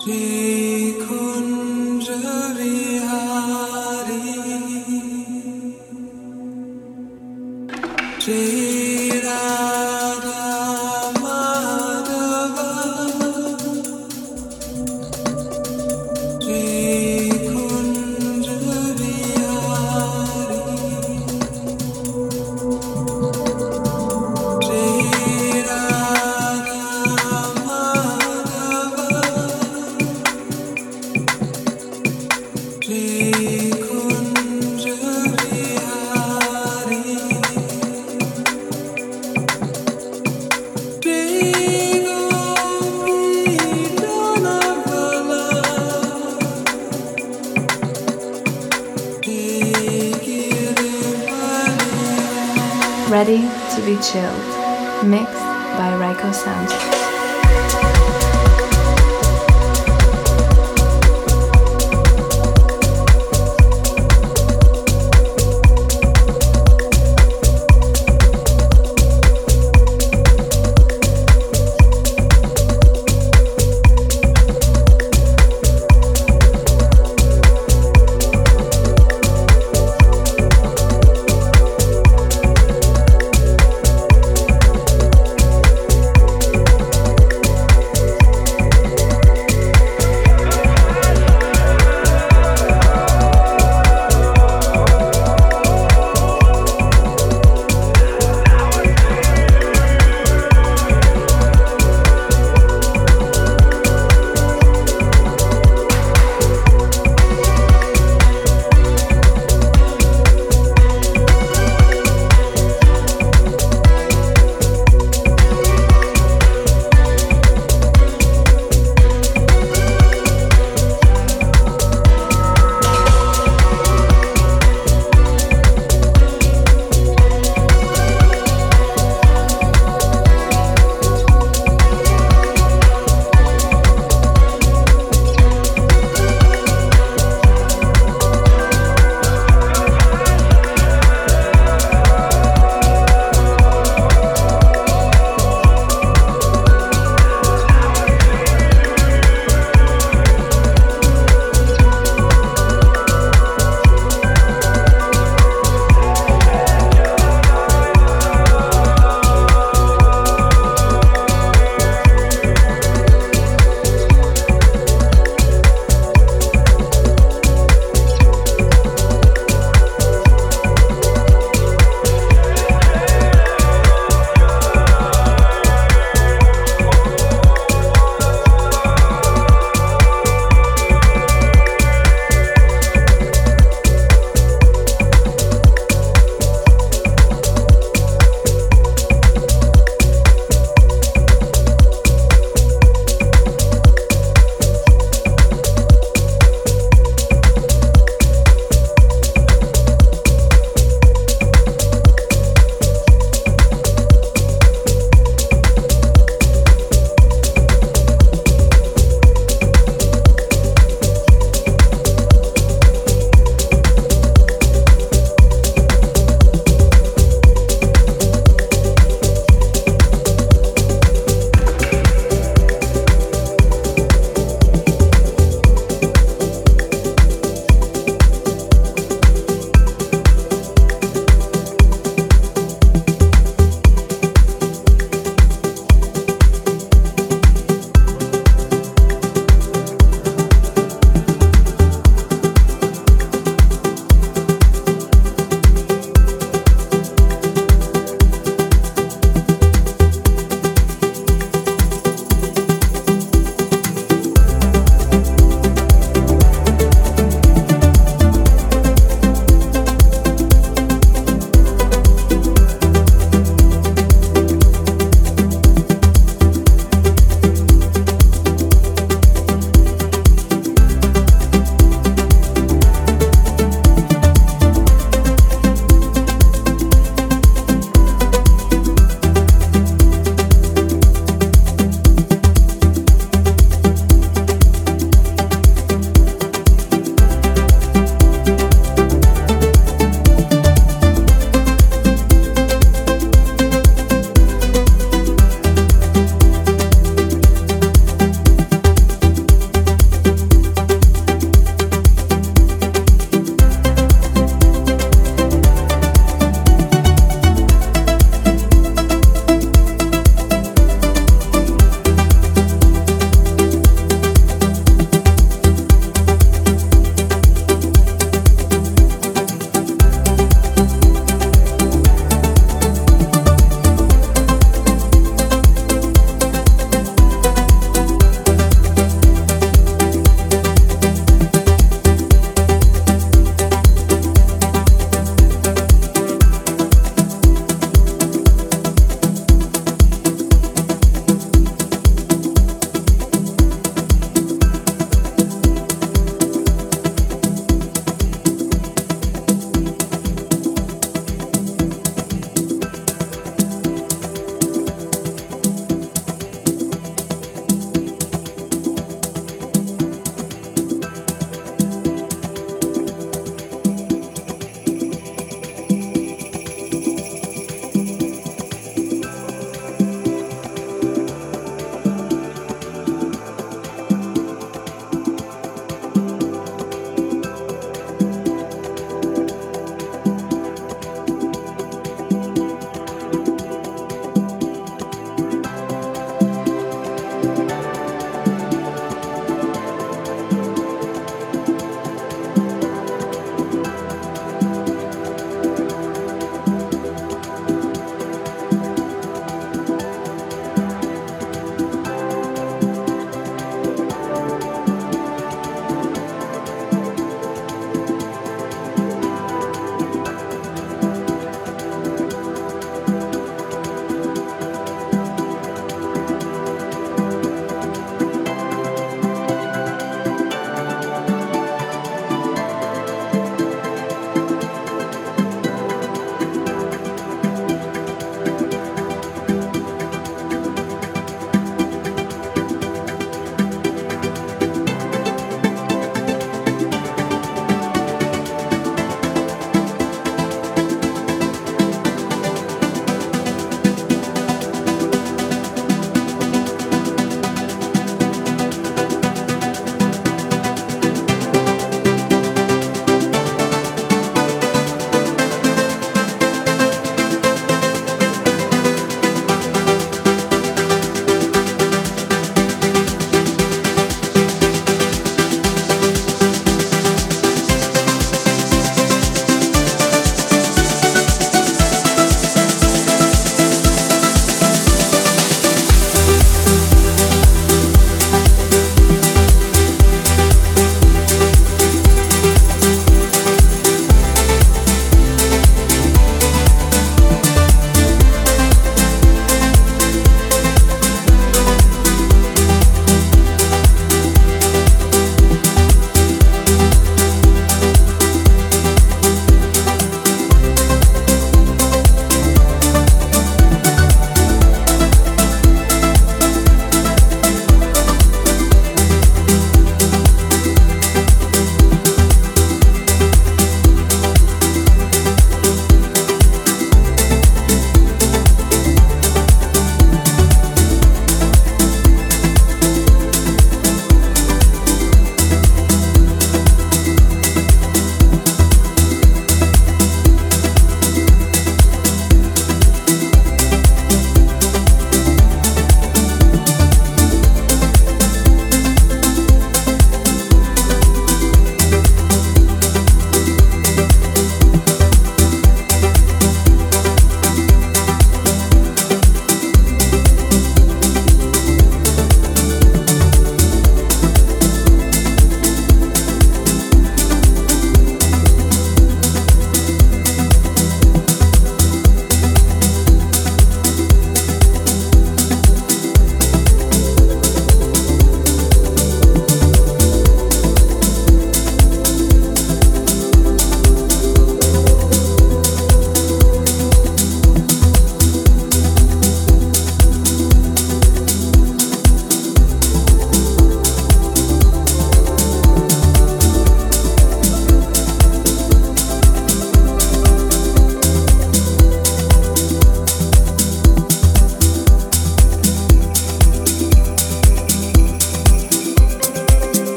Take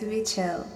to be chill.